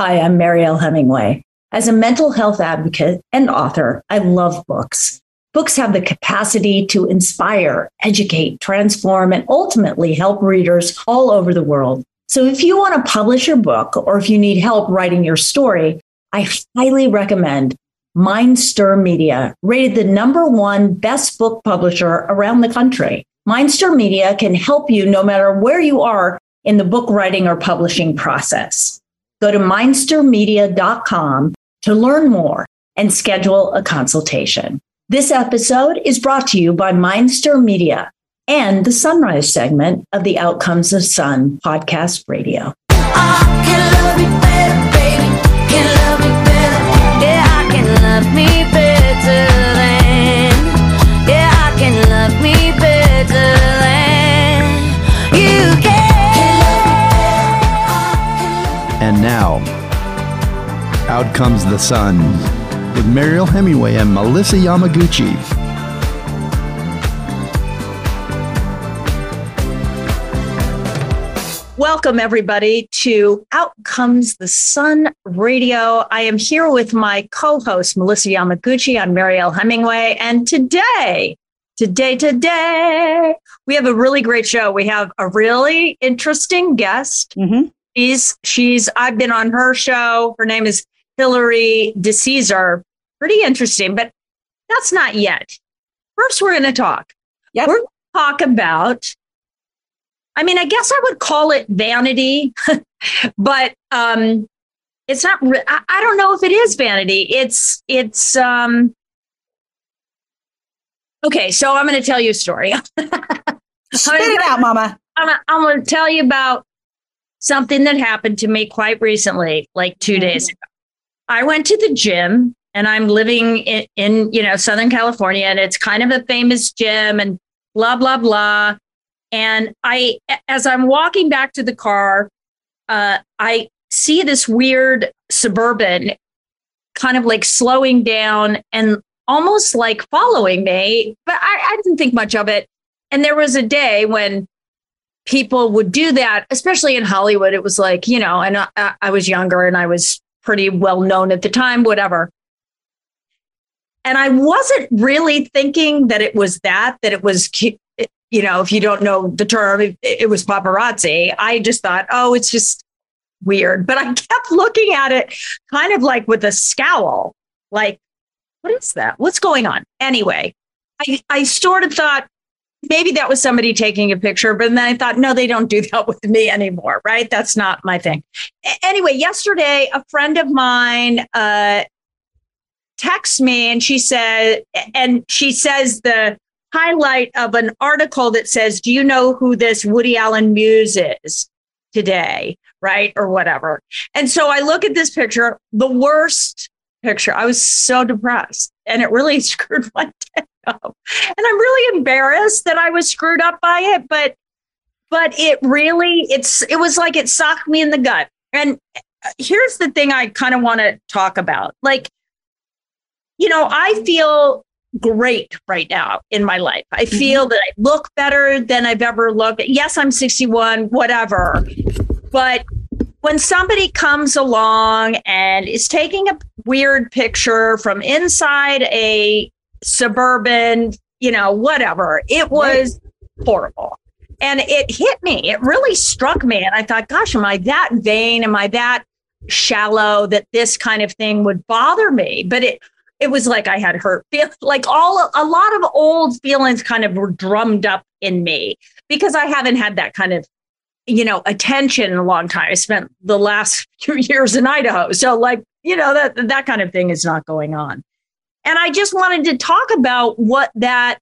Hi, I'm Mariel Hemingway. As a mental health advocate and author, I love books. Books have the capacity to inspire, educate, transform, and ultimately help readers all over the world. So if you want to publish your book or if you need help writing your story, I highly recommend Mindstir Media, rated the number one best book publisher around the country. Mindstir Media can help you no matter where you are in the book writing or publishing process. Go to mindstirmedia.com to learn more and schedule a consultation. This episode is brought to you by Mindstir Media and the Sunrise segment of the Outcomes of Sun podcast radio. And now, out comes the sun with Mariel Hemingway and Melissa Yamaguchi. Welcome, everybody, to Out Comes the Sun Radio. I am here with my co host, Melissa Yamaguchi. I'm Mariel Hemingway. And today, today, today, we have a really great show. We have a really interesting guest. Mm-hmm. She's, she's, I've been on her show. Her name is Hilary DeCesare. Pretty interesting, but that's not yet. First, we're going to talk. Yep. We're going to talk about I mean, I guess I would call it vanity, but um, it's not. Re- I, I don't know if it is vanity. It's it's. Um, okay, so I'm going to tell you a story. Spit it out, Mama. I'm, I'm going to tell you about something that happened to me quite recently, like 2 days ago. I went to the gym, and I'm living in, in you know Southern California, and it's kind of a famous gym, and blah blah blah. And I, as I'm walking back to the car, uh, I see this weird suburban kind of like slowing down and almost like following me, but I, I didn't think much of it. And there was a day when people would do that, especially in Hollywood. It was like, you know, and I, I was younger and I was pretty well known at the time, whatever. And I wasn't really thinking that it was that, that it was you know, if you don't know the term, it, it, was paparazzi. I just thought, oh, it's just weird. But I kept looking at it kind of like with a scowl, like, what is that? What's going on? Anyway, I, I sort of thought maybe that was somebody taking a picture, but then I thought, no, they don't do that with me anymore, right? That's not my thing. Anyway, yesterday, a friend of mine, uh, texts me and she said, and she says the highlight of an article that says, Do you know who this Woody Allen muse is today? Right. Or whatever. And so I look at this picture, the worst picture. I was so depressed and it really screwed my day up. And I'm really embarrassed that I was screwed up by it. But, but it really, it's, it was like it socked me in the gut. And here's the thing I kind of want to talk about. Like, you know, I feel great right now in my life. I mm-hmm. feel mm-hmm. that I look better than I've ever looked. Yes, I'm 61, whatever. But when somebody comes along and is taking a weird picture from inside a suburban, you know, whatever, it was horrible. And it hit me. It really struck me. And I thought, gosh, am I that vain? Am I that shallow that this kind of thing would bother me? But it it was like I had hurt like all a lot of old feelings kind of were drummed up in me because I haven't had that kind of you know attention in a long time. I spent the last few years in Idaho, so like you know that that kind of thing is not going on. And I just wanted to talk about what that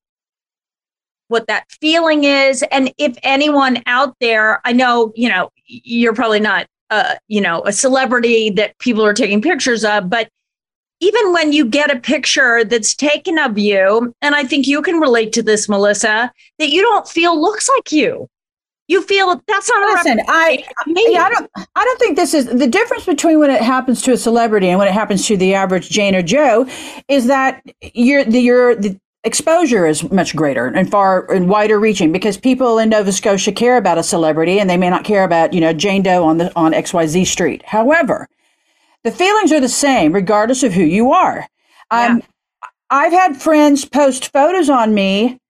what that feeling is and if anyone out there i know you know you're probably not uh, you know a celebrity that people are taking pictures of but even when you get a picture that's taken of you, and I think you can relate to this, Melissa, that you don't feel looks like you. You feel that's not Listen, I, yeah, I don't I don't think this is the difference between when it happens to a celebrity and when it happens to the average Jane or Joe is that your the your the exposure is much greater and far and wider reaching because people in Nova Scotia care about a celebrity and they may not care about, you know, Jane Doe on the on XYZ street. However, the feelings are the same regardless of who you are. Um, Yeah. I've had friends post photos on me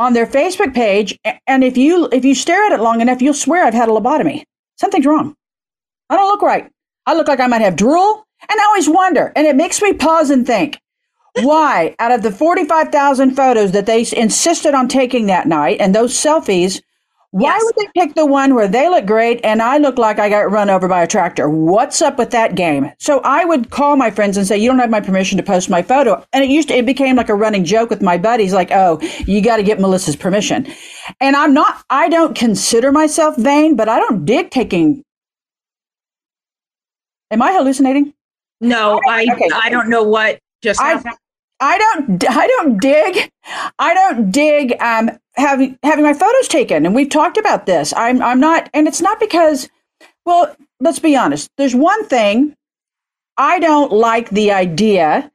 on their Facebook page, and if you if you stare at it long enough, you'll swear I've had a lobotomy. Something's wrong. I don't look right. I look like I might have drool, and I always wonder, and it makes me pause and think. Why, out of the 45,000 photos that they insisted on taking that night and those selfies, why Yes. would they pick the one where they look great and I look like I got run over by a tractor? What's up with that game? So I would call my friends and say, "You don't have my permission to post my photo." And it used to, it became like a running joke with my buddies, like, "Oh, you got to get Melissa's permission." And I'm not, I don't consider myself vain, but I don't dig taking. Am I hallucinating? No, I Okay. I don't know what just I- happened. I don't I don't dig I don't dig um having having my photos taken and we've talked about this. I'm I'm not and it's not because well, let's be honest. There's one thing I don't like the idea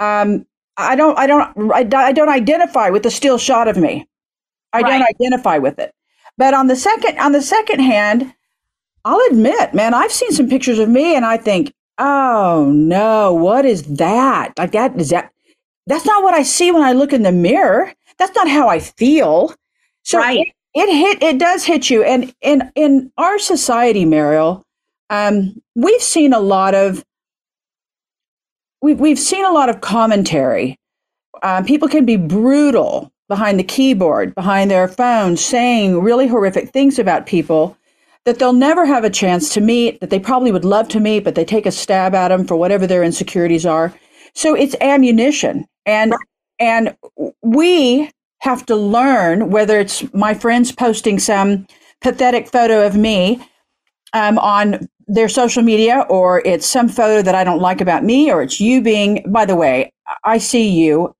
um I don't I don't I, I don't identify with the still shot of me. I don't identify with it. But on the second on the second hand, I'll admit, man, I've seen some pictures of me and I think, "Oh no, what is that?" Like that is that that's not what I see when I look in the mirror. That's not how I feel. So Right. it, it hit it does hit you. And in in our society, Mariel, um, we've seen a lot of we've we've seen a lot of commentary. Um, people can be brutal behind the keyboard, behind their phone, saying really horrific things about people that they'll never have a chance to meet, that they probably would love to meet, but they take a stab at them for whatever their insecurities are. So it's ammunition. And and we have to learn whether it's my friends posting some pathetic photo of me um, on their social media or it's some photo that I don't like about me or it's you being by the way, I see you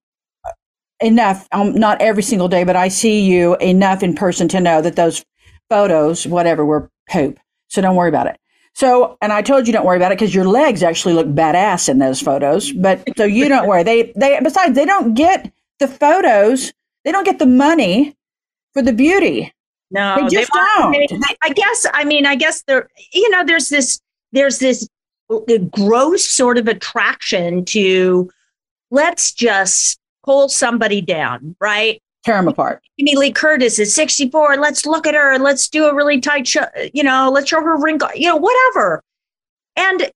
enough um, not every single day but I see you enough in person to know that those photos whatever were poop. So don't worry about it. So, and I told you don't worry about it because your legs actually look badass in those photos. But so you don't worry. They, they, besides, they don't get the photos. They don't get the money for the beauty. No, They just want- don't. they- I guess. I mean, I guess there. You know, there's this. There's this gross sort of attraction to let's just pull somebody down, right? Tear them apart. Jamie Lee Curtis is 64. Let's look at her. And let's do a really tight show. You know, let's show her wrinkle. You know, whatever. And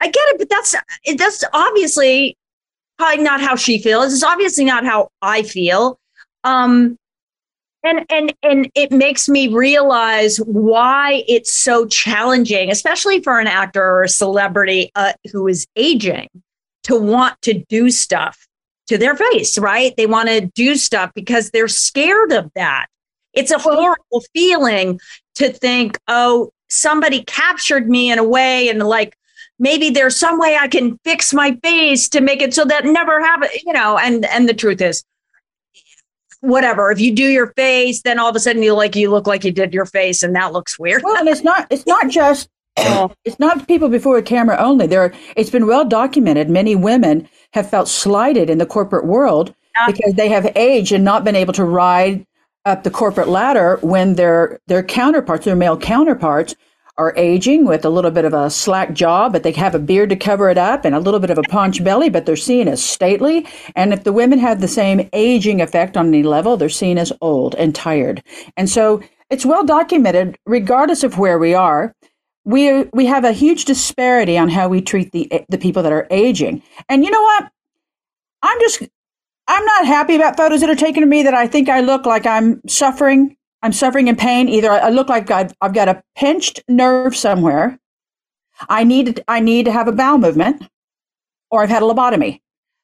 I get it, but that's that's obviously probably not how she feels. It's obviously not how I feel. Um, and and and it makes me realize why it's so challenging, especially for an actor or a celebrity uh, who is aging, to want to do stuff to their face, right? They want to do stuff because they're scared of that. It's a horrible feeling to think, oh, somebody captured me in a way and like maybe there's some way I can fix my face to make it so that never happen, you know, and and the truth is whatever. If you do your face, then all of a sudden you like you look like you did your face and that looks weird. Well, and it's not. It's not just. It's not people before a camera only. There, are, it's been well documented. Many women have felt slighted in the corporate world Yeah. because they have aged and not been able to ride up the corporate ladder when their their counterparts, their male counterparts, are aging with a little bit of a slack jaw, but they have a beard to cover it up and a little bit of a paunch belly, but they're seen as stately. And if the women have the same aging effect on any level, they're seen as old and tired. And so it's well documented, regardless of where we are. We we have a huge disparity on how we treat the the people that are aging. And you know what? I'm just I'm not happy about photos that are taken of me that I think I look like I'm suffering. I'm suffering in pain. Either I look like I've, I've got a pinched nerve somewhere. I need I need to have a bowel movement, or I've had a lobotomy.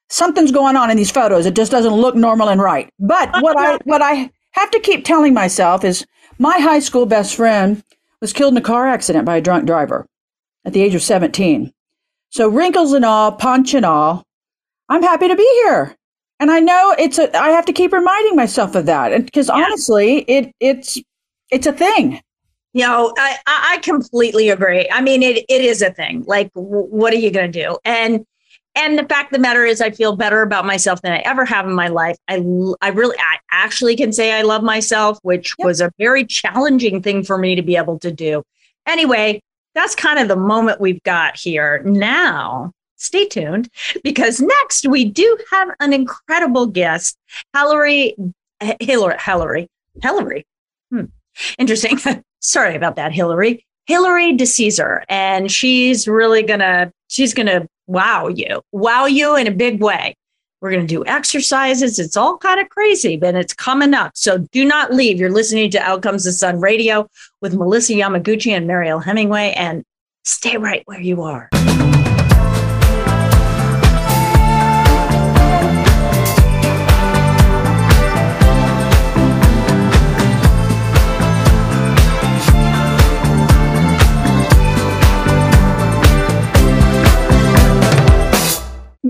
Something's going on in these photos. It just doesn't look normal and right. But what I what I have to keep telling myself is my high school best friend was killed in a car accident by a drunk driver at the age of 17. So wrinkles and all, punch and all, I'm happy to be here. And I know it's a I have to keep reminding myself of that. And because honestly, it it's it's a thing. You oh, know, I, I I completely agree. I mean, it, it is a thing. Like, w- what are you going to do? And and the fact of the matter is, I feel better about myself than I ever have in my life. i i really, I actually can say I love myself, which Yep. was a very challenging thing for me to be able to do. Anyway, that's kind of the moment we've got here. Now, stay tuned because next we do have an incredible guest, Hilary, Hilary, Hilary, Hilary. Hmm. Interesting. Sorry about that, Hilary. Hilary DeCesare, and she's really gonna she's gonna wow you, wow you in a big way. We're going to do exercises. It's all kind of crazy, but it's coming up. So do not leave. You're listening to Out Comes the Sun Radio with Melissa Yamaguchi and Mariel Hemingway, and stay right where you are.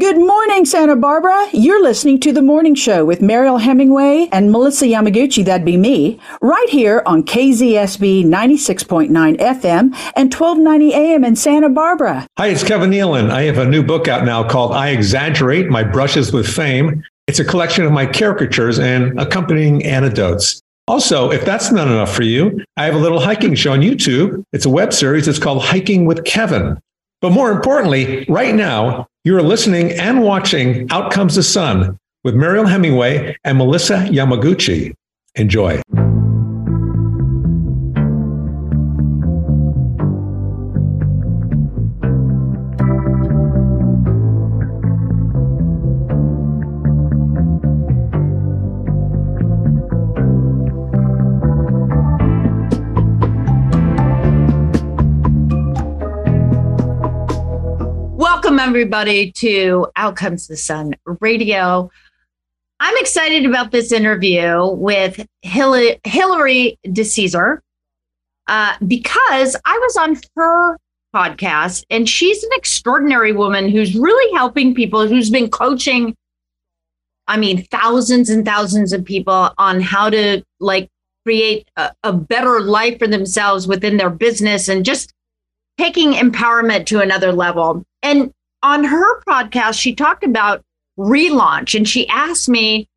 Good morning, Santa Barbara. You're listening to The Morning Show with Mariel Hemingway and Melissa Yamaguchi, that'd be me, right here on KZSB 96.9 FM and 1290 AM in Santa Barbara. Hi, it's Kevin Nealon. I have a new book out now called I Exaggerate My Brushes with Fame. It's a collection of my caricatures and accompanying anecdotes. Also, if that's not enough for you, I have a little hiking show on YouTube. It's a web series. It's called Hiking with Kevin. But more importantly, right now, you are listening and watching Out Comes the Sun with Mariel Hemingway and Melissa Yamaguchi. Enjoy. Everybody to Out Comes the Sun Radio. I'm excited about this interview with Hilary, Hilary DeCesare uh, because I was on her podcast and she's an extraordinary woman who's really helping people, who's been coaching, I mean, thousands and thousands of people on how to like create a, a better life for themselves within their business and just taking empowerment to another level. And on her podcast, she talked about relaunch and she asked me,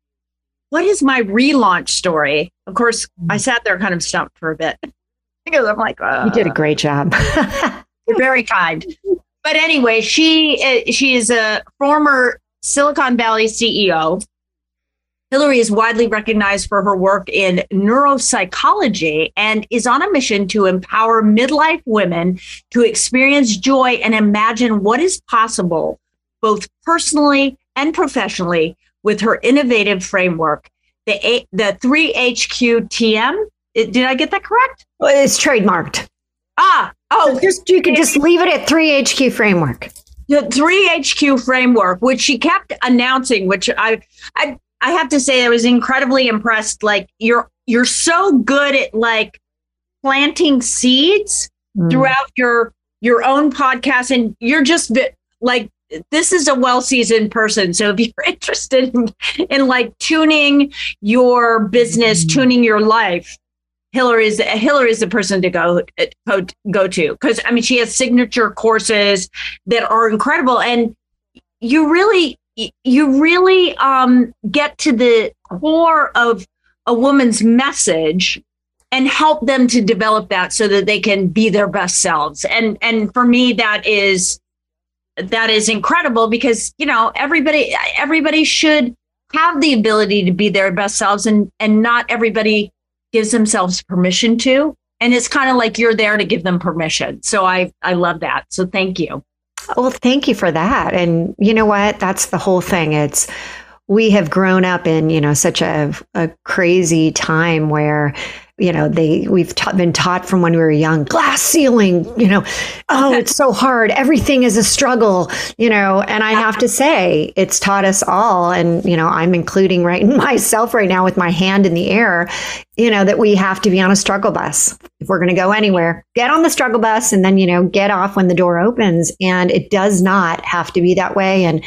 What is my relaunch story? Of course, I mm. sat there kind of stumped for a bit because I'm like, uh, You did a great job. you're very kind. But anyway, she she is a former Silicon Valley CEO Hilary is widely recognized for her work in neuropsychology and is on a mission to empower midlife women to experience joy and imagine what is possible, both personally and professionally, with her innovative framework. The, the 3HQTM, did I get that correct? Well, it's trademarked. Ah, oh. So just You can just leave it at 3HQ framework the 3HQ framework, which she kept announcing, which I, I I have to say I was incredibly impressed. Like you're you're so good at like planting seeds mm. throughout your your own podcast, and you're just like this is a well seasoned person. So if you're interested in, in like tuning your business, mm. tuning your life, Hilary is Hilary is the person to go go to because I mean she has signature courses that are incredible, and you really you really um, get to the core of a woman's message and help them to develop that so that they can be their best selves. And and for me that is that is incredible because you know everybody everybody should have the ability to be their best selves and and not everybody gives themselves permission to. And it's kind of like you're there to give them permission. So i i love that. So thank you well, thank you for that. And you know what? That's the whole thing. It's we have grown up in, you know, such a, a crazy time where you know they we've ta- been taught from when we were young glass ceiling you know oh it's so hard everything is a struggle you know and i have to say it's taught us all and you know i'm including right myself right now with my hand in the air you know that we have to be on a struggle bus if we're going to go anywhere get on the struggle bus and then you know get off when the door opens and it does not have to be that way and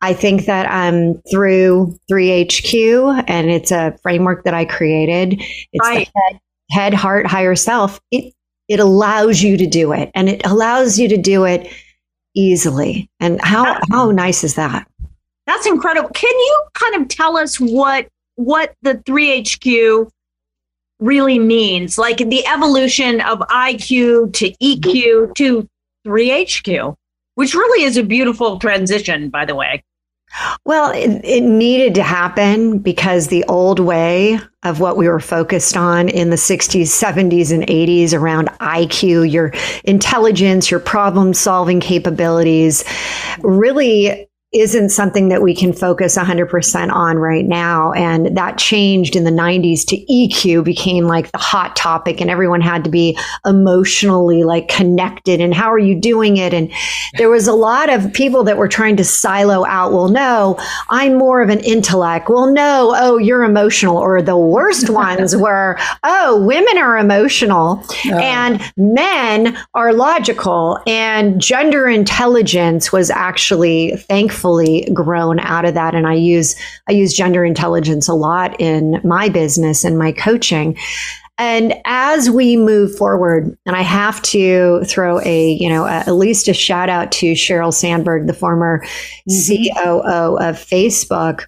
i think that um through 3hq and it's a framework that i created it's right head, head, heart, higher self, it it allows you to do it, and it allows you to do it easily. And how how nice is that? That's incredible. Can you kind of tell us what what the three HQ really means, like the evolution of IQ to EQ to 3HQ, which really is a beautiful transition, by the way. Well, it, it, needed to happen because the old way of what we were focused on in the 60s, 70s, and 80s around IQ, your intelligence, your problem solving capabilities, really isn't something that we can focus 100% on right now. And that changed in the 90s to EQ became like the hot topic, and everyone had to be emotionally like connected. And how are you doing it? And there was a lot of people that were trying to silo out, well, no, I'm more of an intellect. Well, no, oh, you're emotional. Or the worst ones were, oh, women are emotional oh. and men are logical. And gender intelligence was actually, thankfully, grown out of that and i use i use gender intelligence a lot in my business and my coaching and as we move forward and i have to throw a you know a, at least a shout out to sheryl sandberg the former coo of facebook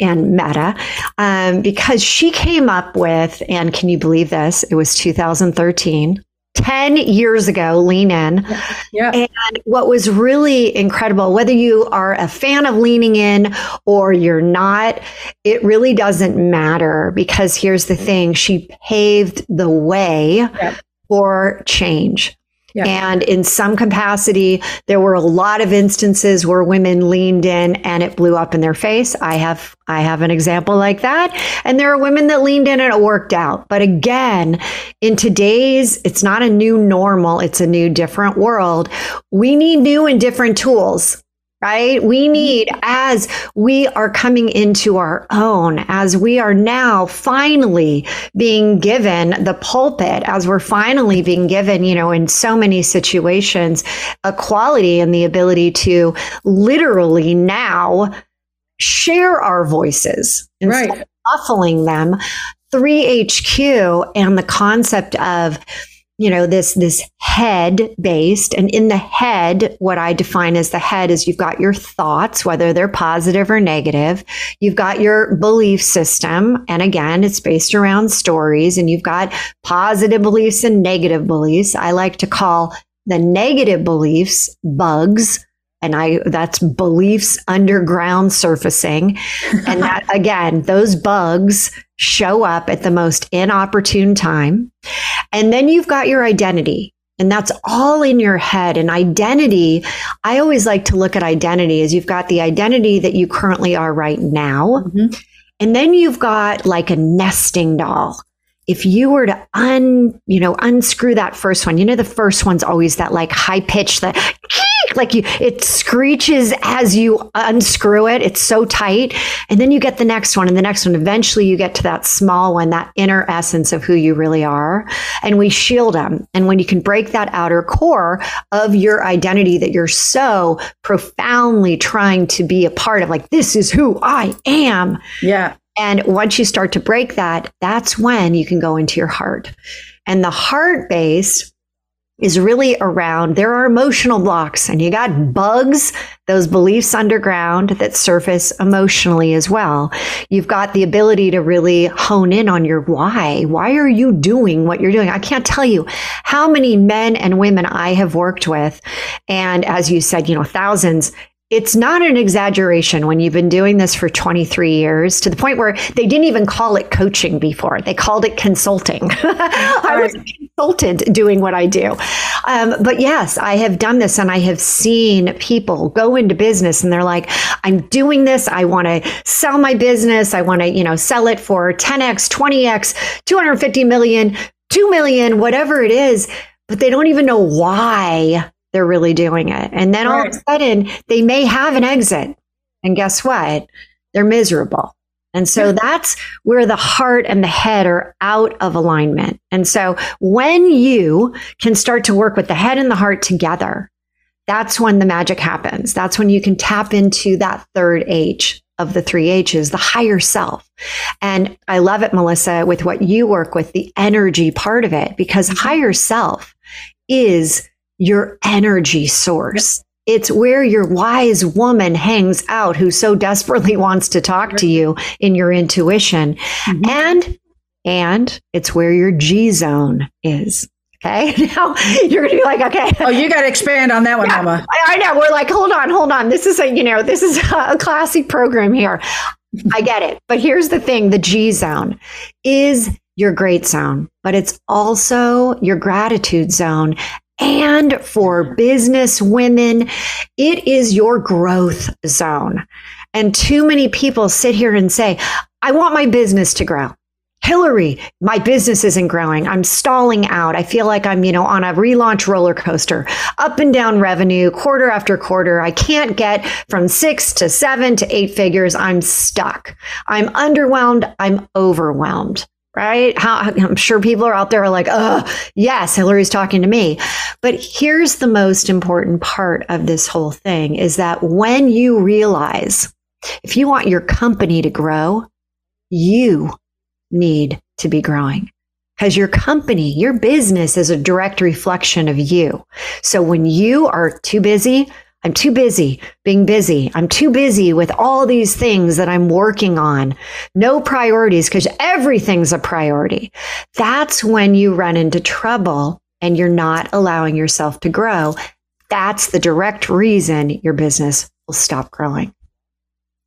and Meta, um, because she came up with, and can you believe this? It was 2013. 10 years ago, Lean In. Yeah. And what was really incredible, whether you are a fan of leaning in or you're not, it really doesn't matter because here's the mm. thing she paved the way yep. for change. Yeah. And in some capacity, there were a lot of instances where women leaned in and it blew up in their face. I have I have an example like that. And there are women that leaned in and it worked out. But again, in today's, it's not a new normal, it's a new different world. We need new and different tools right? We mm-hmm. need, as we are coming into our own, as we are now finally being given the pulpit, as we're finally being given, you know, in so many situations, equality and the ability to literally now share our voices instead right. of muffling them. 3HQ and the concept of you know this this head based. And in the head what i define as the head is you've got your thoughts whether they're positive or negative. You've got your belief system. And again it's based around stories. And you've got positive beliefs and negative beliefs. I like to call the negative beliefs bugs and I that's beliefs underground surfacing. and that again, those bugs show up at the most inopportune time. And then you've got your identity. And that's all in your head. And identity, I always like to look at identity as you've got the identity that you currently are right now. Mm-hmm. And then you've got like a nesting doll if you were to un, you know, unscrew that first one, you know, the first one's always that like high pitch that like you, it screeches as you unscrew it. It's so tight. And then you get the next one and the next one. Eventually you get to that small one, that inner essence of who you really are. And we shield them. And when you can break that outer core of your identity that you're so profoundly trying to be a part of, like, this is who I am. Yeah. And once you start to break that, that's when you can go into your heart. And the heart base is really around there are emotional blocks and you got bugs, those beliefs underground that surface emotionally as well. You've got the ability to really hone in on your why. Why are you doing what you're doing? I can't tell you how many men and women I have worked with. And as you said, you know, thousands it's not an exaggeration when you've been doing this for 23 years to the point where they didn't even call it coaching before. They called it consulting. I was a consultant doing what I do. Um, but yes, I have done this and I have seen people go into business and they're like, I'm doing this. I want to sell my business. I want to, you know, sell it for 10x, 20x, 250 million, 2 million, whatever it is. But they don't even know why they're really doing it. And then right. all of a sudden, they may have an exit. And guess what? They're miserable. And so that's where the heart and the head are out of alignment. And so when you can start to work with the head and the heart together, that's when the magic happens. That's when you can tap into that third H of the three H's, the higher self. And I love it, Melissa, with what you work with, the energy part of it, because mm-hmm. higher self is your energy source. It's where your wise woman hangs out who so desperately wants to talk to you in your intuition. Mm-hmm. And and it's where your G zone is. Okay. Now you're going to be like, okay. Oh, you got to expand on that one, yeah, Mama. I, I, know. We're like, hold on, hold on. This is a, you know, this is a classic program here. I get it. But here's the thing the G zone is your great zone, but it's also your gratitude zone. And for business women, it is your growth zone. And too many people sit here and say, I want my business to grow. Hilary, my business isn't growing. I'm stalling out. I feel like I'm, you know, on a relaunch roller coaster, up and down revenue, quarter after quarter. I can't get from six to seven to eight figures. I'm stuck. I'm underwhelmed. I'm overwhelmed right? How, I'm sure people are out there are like, oh, yes, Hilary's talking to me. But here's the most important part of this whole thing is that when you realize if you want your company to grow, you need to be growing because your company, your business is a direct reflection of you. So when you are too busy, I'm too busy being busy. I'm too busy with all these things that I'm working on. No priorities because everything's a priority. That's when you run into trouble and you're not allowing yourself to grow. That's the direct reason your business will stop growing.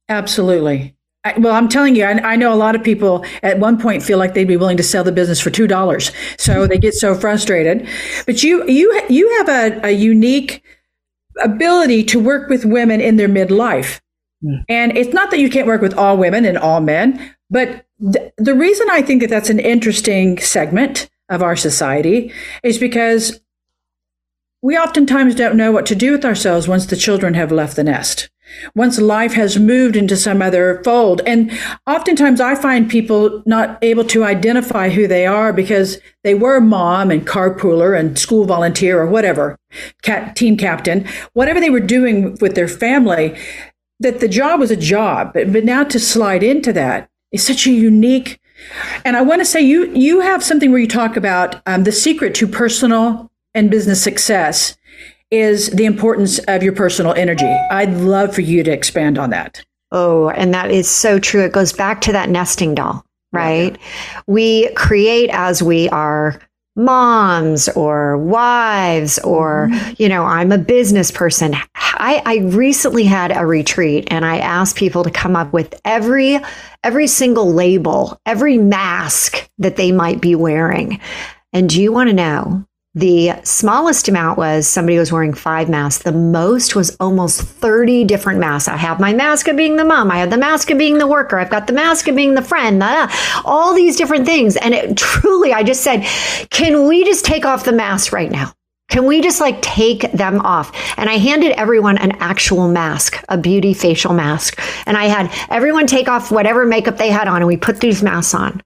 Absolutely. I, well, I'm telling you, I, I, know a lot of people at one point feel like they'd be willing to sell the business for two dollars, so they get so frustrated. But you, you, you have a, a unique ability to work with women in their midlife, mm. and it's not that you can't work with all women and all men, but th- the reason I think that that's an interesting segment of our society is because we oftentimes don't know what to do with ourselves once the children have left the nest once life has moved into some other fold. And oftentimes I find people not able to identify who they are because they were mom and carpooler and school volunteer or whatever, cat, team captain, whatever they were doing with their family, that the job was a job. But, now to slide into that is such a unique. And I want to say you you have something where you talk about um, the secret to personal and business success is the importance of your personal energy. I'd love for you to expand on that. Oh, and that is so true. It goes back to that nesting doll, right? Yeah. We create as we are moms or wives or mm-hmm. you know i'm a business person I, I recently had a retreat and i asked people to come up with every every single label every mask that they might be wearing and do you want to know the smallest amount was somebody was wearing five masks. The most was almost 30 different masks. I have my mask of being the mom. I have the mask of being the worker. I've got the mask of being the friend, all these different things. And it truly, I just said, can we just take off the mask right now? Can we just like take them off? And I handed everyone an actual mask, a beauty facial mask. And I had everyone take off whatever makeup they had on and we put these masks on.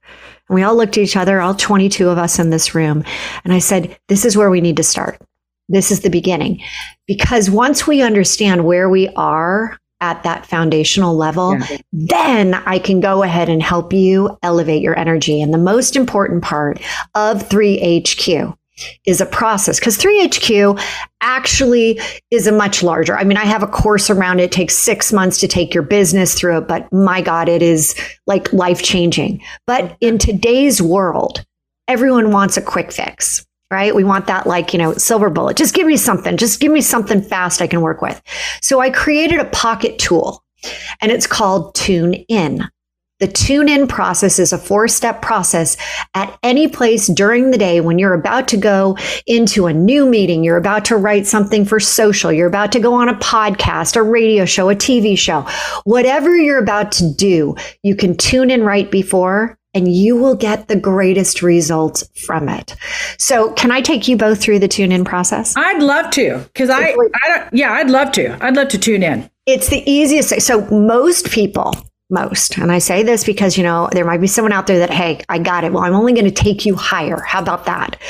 And we all looked at each other, all 22 of us in this room. And I said, This is where we need to start. This is the beginning. Because once we understand where we are at that foundational level, yeah. then I can go ahead and help you elevate your energy. And the most important part of 3HQ is a process because 3HQ actually is a much larger. I mean, I have a course around it. it takes six months to take your business through it, but my God, it is like life changing. But in today's world, everyone wants a quick fix right? We want that like, you know, silver bullet. Just give me something. Just give me something fast I can work with. So I created a pocket tool and it's called Tune In. The tune in process is a four step process at any place during the day when you're about to go into a new meeting, you're about to write something for social, you're about to go on a podcast, a radio show, a TV show, whatever you're about to do, you can tune in right before and you will get the greatest results from it. So, can I take you both through the tune in process? I'd love to because I, I don't, yeah, I'd love to. I'd love to tune in. It's the easiest. So, most people most. And I say this because, you know, there might be someone out there that, hey, I got it. Well, I'm only going to take you higher. How about that?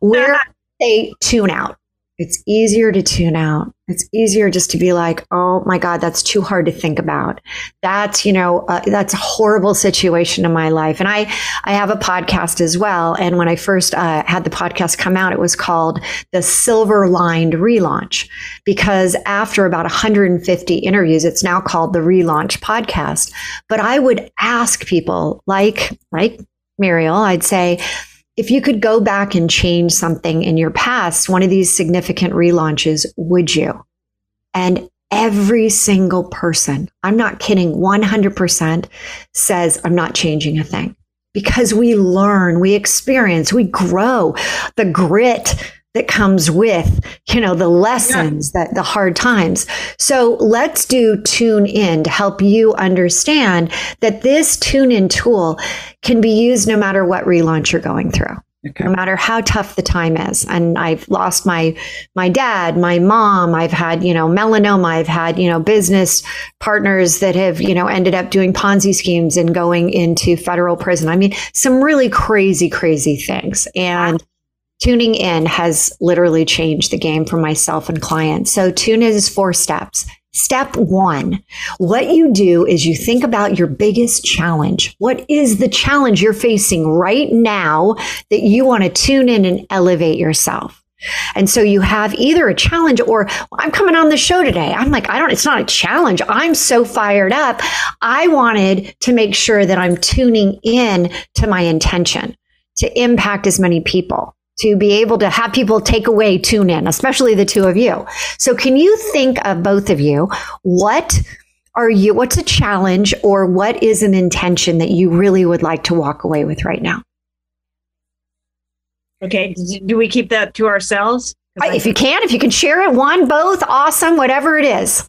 Where they tune out. It's easier to tune out. It's easier just to be like, oh my God, that's too hard to think about. That's, you know, uh, that's a horrible situation in my life. And I, I have a podcast as well. And when I first uh, had the podcast come out, it was called the Silver Lined Relaunch because after about 150 interviews, it's now called the Relaunch Podcast. But I would ask people like, like Mariel, I'd say if you could go back and change something in your past, one of these significant relaunches, would you? And every single person, I'm not kidding, 100% says, I'm not changing a thing because we learn, we experience, we grow the grit that comes with, you know, the lessons yeah. that the hard times. So let's do tune in to help you understand that this tune in tool can be used no matter what relaunch you're going through. Okay. No matter how tough the time is. And I've lost my my dad, my mom, I've had, you know, melanoma, I've had, you know, business partners that have, you know, ended up doing Ponzi schemes and going into federal prison. I mean, some really crazy, crazy things. And tuning in has literally changed the game for myself and clients. So tune in is four steps. Step one, what you do is you think about your biggest challenge. What is the challenge you're facing right now that you want to tune in and elevate yourself? And so you have either a challenge or I'm coming on the show today. I'm like, I don't, it's not a challenge. I'm so fired up. I wanted to make sure that I'm tuning in to my intention to impact as many people to be able to have people take away, tune in, especially the two of you. So, can you think of both of you? What are you, what's a challenge or what is an intention that you really would like to walk away with right now? Okay. Do we keep that to ourselves? If you can, if you can share it, one, both, awesome, whatever it is.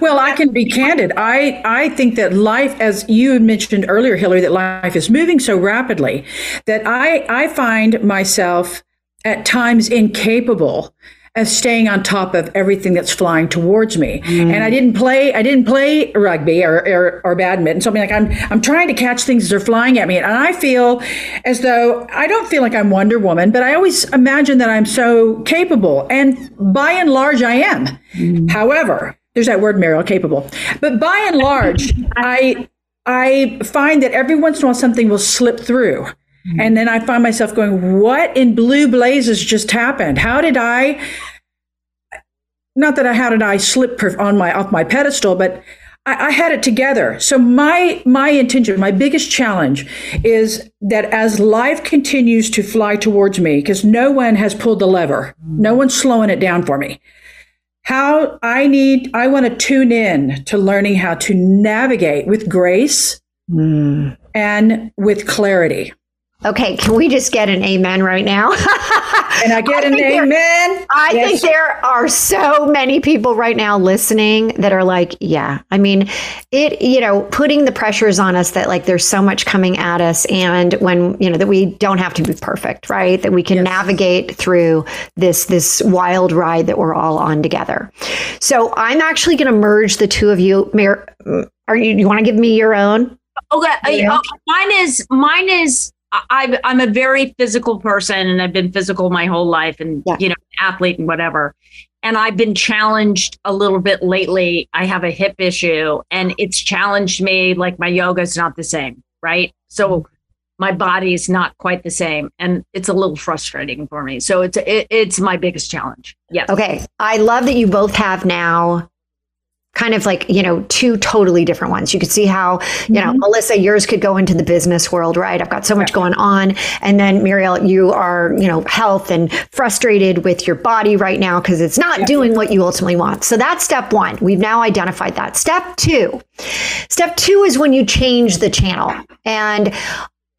Well, I can be candid. I, I think that life, as you mentioned earlier, Hilary, that life is moving so rapidly that I, I find myself at times incapable of staying on top of everything that's flying towards me. Mm. And I didn't play, I didn't play rugby or, or, or badminton. So I'm like, I'm, I'm trying to catch things as they're flying at me. And I feel as though I don't feel like I'm Wonder Woman, but I always imagine that I'm so capable. And by and large, I am. Mm. However, there's that word, Mariel, capable. But by and large, I I find that every once in a while something will slip through. Mm-hmm. And then I find myself going, what in blue blazes just happened? How did I not that I how did I slip on my off my pedestal, but I, I had it together. So my my intention, my biggest challenge is that as life continues to fly towards me, because no one has pulled the lever, no one's slowing it down for me how I need, I want to tune in to learning how to navigate with grace mm. and with clarity. Okay, can we just get an amen right now? and I get I an amen. I yes. think there are so many people right now listening that are like, yeah. I mean, it, you know, putting the pressures on us that like there's so much coming at us and when, you know, that we don't have to be perfect, right? That we can yes. navigate through this this wild ride that we're all on together. So, I'm actually going to merge the two of you. Mayor, are you you want to give me your own? Okay, yeah. uh, mine is mine is I, am a very physical person and I've been physical my whole life and, yeah. you know, athlete and whatever. And I've been challenged a little bit lately. I have a hip issue and it's challenged me like my yoga is not the same. Right. So mm-hmm. my body is not quite the same and it's a little frustrating for me. So it's, it, it's my biggest challenge. Yeah. Okay. I love that you both have now kind of like you know two totally different ones. You could see how you know mm-hmm. melissa yours could go into the business world right? I've got so much going on. And then mariel you are you know health and frustrated with your body right now because it's not doing what you ultimately want. So that's step one. We've now identified that. Step two step two is when you change the channel. And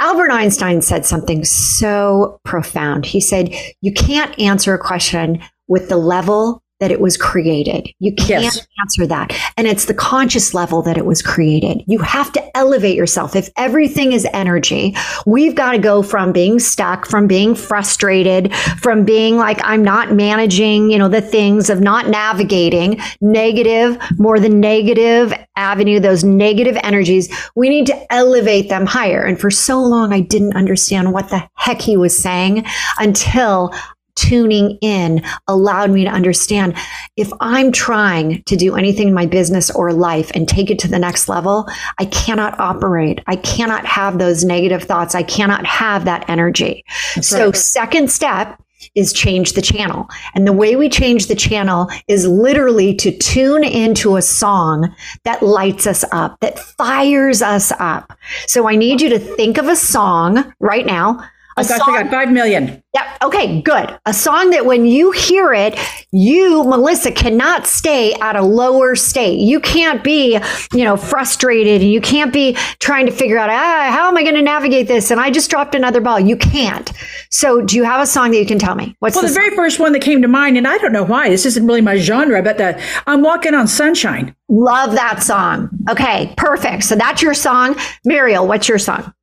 Albert Einstein said something so profound. He said, You can't answer a question with the level that it was created. You can't yes. answer that. And it's the conscious level that it was created. You have to elevate yourself. If everything is energy, we've got to go from being stuck, from being frustrated, from being like, I'm not managing, you know, the things of not navigating negative, more than negative avenue, those negative energies. We need to elevate them higher. And for so long, I didn't understand what the heck he was saying until tuning in allowed me to understand if I'm trying to do anything in my business or life and take it to the next level, I cannot operate. I cannot have those negative thoughts. I cannot have that energy. That's so, right. second step is change the channel. And the way we change the channel is literally to tune into a song that lights us up, that fires us up. So I need you to think of a song right now. Oh gosh, I got five million. Yep. Okay, good. A song that when you hear it, you, Melissa, cannot stay at a lower state. You can't be, you know, frustrated and you can't be trying to figure out, ah, how am I going to navigate this? And I just dropped another ball. You can't. So do you have a song that you can tell me? What's well, the, the very first one that came to mind, and I don't know why, this isn't really my genre, but the I'm Walking on Sunshine. Love that song. Okay, perfect. So that's your song. Mariel, what's your song?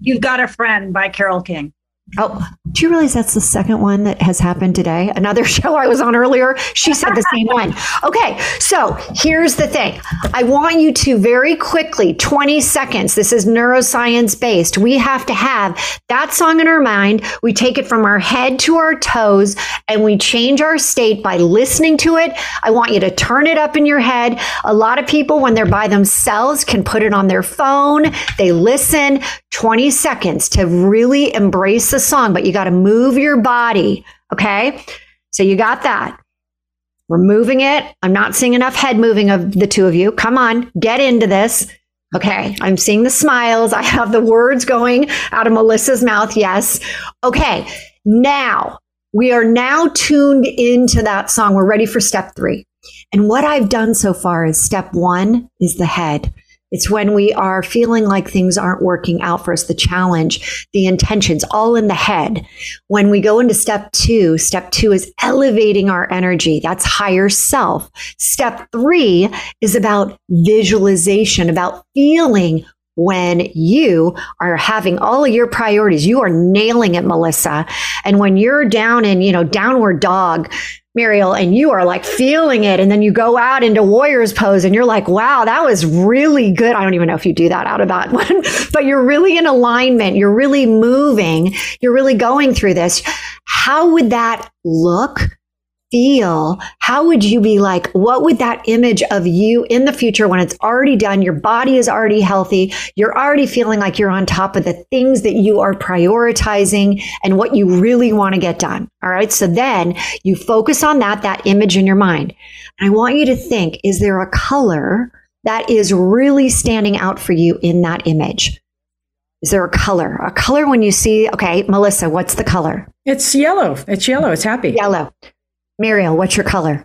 You've Got a Friend by Carole King. Oh, do you realize that's the second one that has happened today? Another show I was on earlier, she said the same one. Okay, so here's the thing. I want you to very quickly, 20 seconds, this is neuroscience based. We have to have that song in our mind. We take it from our head to our toes and we change our state by listening to it. I want you to turn it up in your head. A lot of people, when they're by themselves, can put it on their phone. They listen 20 seconds to really embrace the the song, but you got to move your body. Okay. So you got that. We're moving it. I'm not seeing enough head moving of the two of you. Come on, get into this. Okay. I'm seeing the smiles. I have the words going out of Melissa's mouth. Yes. Okay. Now we are now tuned into that song. We're ready for step three. And what I've done so far is step one is the head. It's when we are feeling like things aren't working out for us, the challenge, the intentions, all in the head. When we go into step two, step two is elevating our energy. That's higher self. Step three is about visualization, about feeling when you are having all of your priorities, you are nailing it, Melissa. And when you're down in, you know, downward dog, Mariel, and you are like feeling it. And then you go out into warrior's pose and you're like, wow, that was really good. I don't even know if you do that out of that one, but you're really in alignment. You're really moving. You're really going through this. How would that look feel, how would you be like? What would that image of you in the future when it's already done? Your body is already healthy. You're already feeling like you're on top of the things that you are prioritizing and what you really want to get done. All right. So then you focus on that, that image in your mind. And I want you to think, is there a color that is really standing out for you in that image? Is there a color? A color when you see, okay, Melissa, what's the color? It's yellow. It's yellow. It's happy. Yellow. Mariel, what's your color?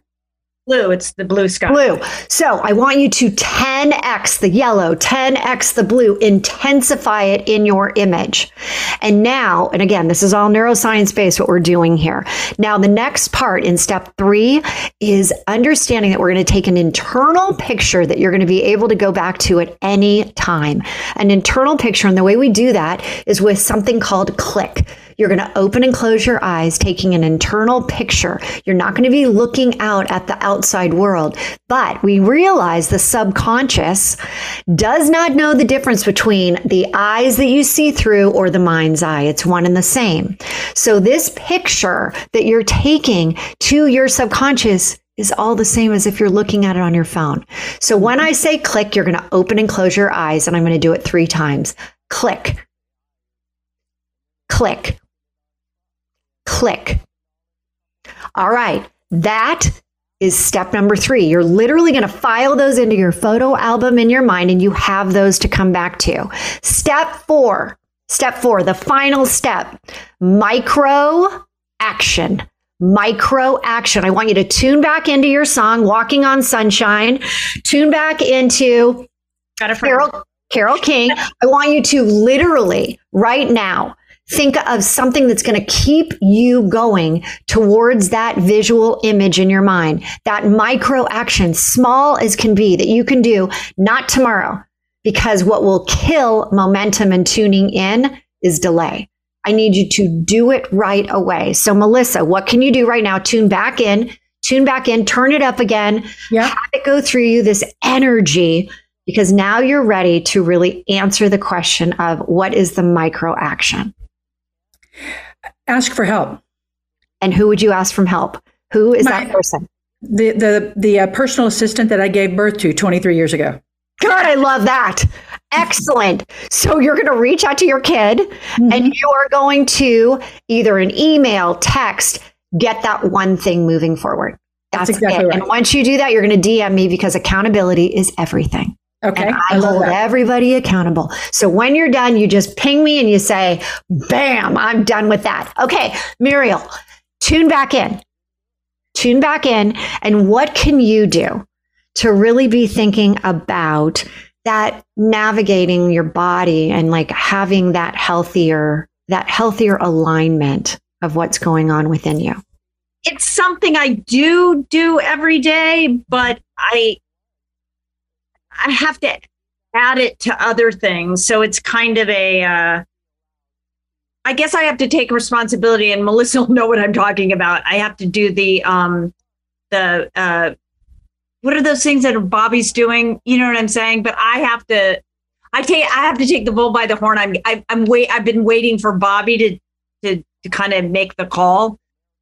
Blue. It's the blue sky. Blue. So I want you to 10x the yellow, 10x the blue, intensify it in your image. And now, and again, this is all neuroscience based what we're doing here. Now, the next part in step three is understanding that we're going to take an internal picture that you're going to be able to go back to at any time. An internal picture. And the way we do that is with something called click. You're going to open and close your eyes, taking an internal picture. You're not going to be looking out at the outside world. But we realize the subconscious does not know the difference between the eyes that you see through or the mind's eye. It's one and the same. So this picture that you're taking to your subconscious is all the same as if you're looking at it on your phone. So when I say click, you're going to open and close your eyes, and I'm going to do it three times. Click, click, click. All right. That is step number three. You're literally going to file those into your photo album in your mind and you have those to come back to. Step four, step four, the final step micro action. Micro action. I want you to tune back into your song, Walking on Sunshine, tune back into Carol, Carole King. I want you to literally right now Think of something that's going to keep you going towards that visual image in your mind, that micro action, small as can be, that you can do, not tomorrow, because what will kill momentum and tuning in is delay. I need you to do it right away. So, Melissa, what can you do right now? Tune back in, tune back in, turn it up again, yeah. have it go through you, this energy, because now you're ready to really answer the question of what is the micro action? Ask for help. And who would you ask from help? Who is My, that person? The the the uh, personal assistant that I gave birth to 23 years ago. God, I love that. Excellent. So you're going to reach out to your kid Mm-hmm. and you are going to either an email, text, get that one thing moving forward. That's That's, exactly it. right. And once you do that, you're going to DM me because accountability is everything. Okay. And I, I hold that. everybody accountable. So when you're done, you just ping me and you say, bam, I'm done with that. Okay, Mariel, tune back in. Tune back in. And what can you do to really be thinking about that navigating your body and like having that healthier, that healthier alignment of what's going on within you? it's something I do do every day, but I I have to add it to other things. So it's kind of a uh I guess I have to take responsibility and Melissa will know what I'm talking about. I have to do the um the uh what are those things that Bobby's doing? You know what I'm saying? But I have to I take I have to take the bull by the horn. I'm I, I'm wait I've been waiting for Bobby to to to kind of make the call.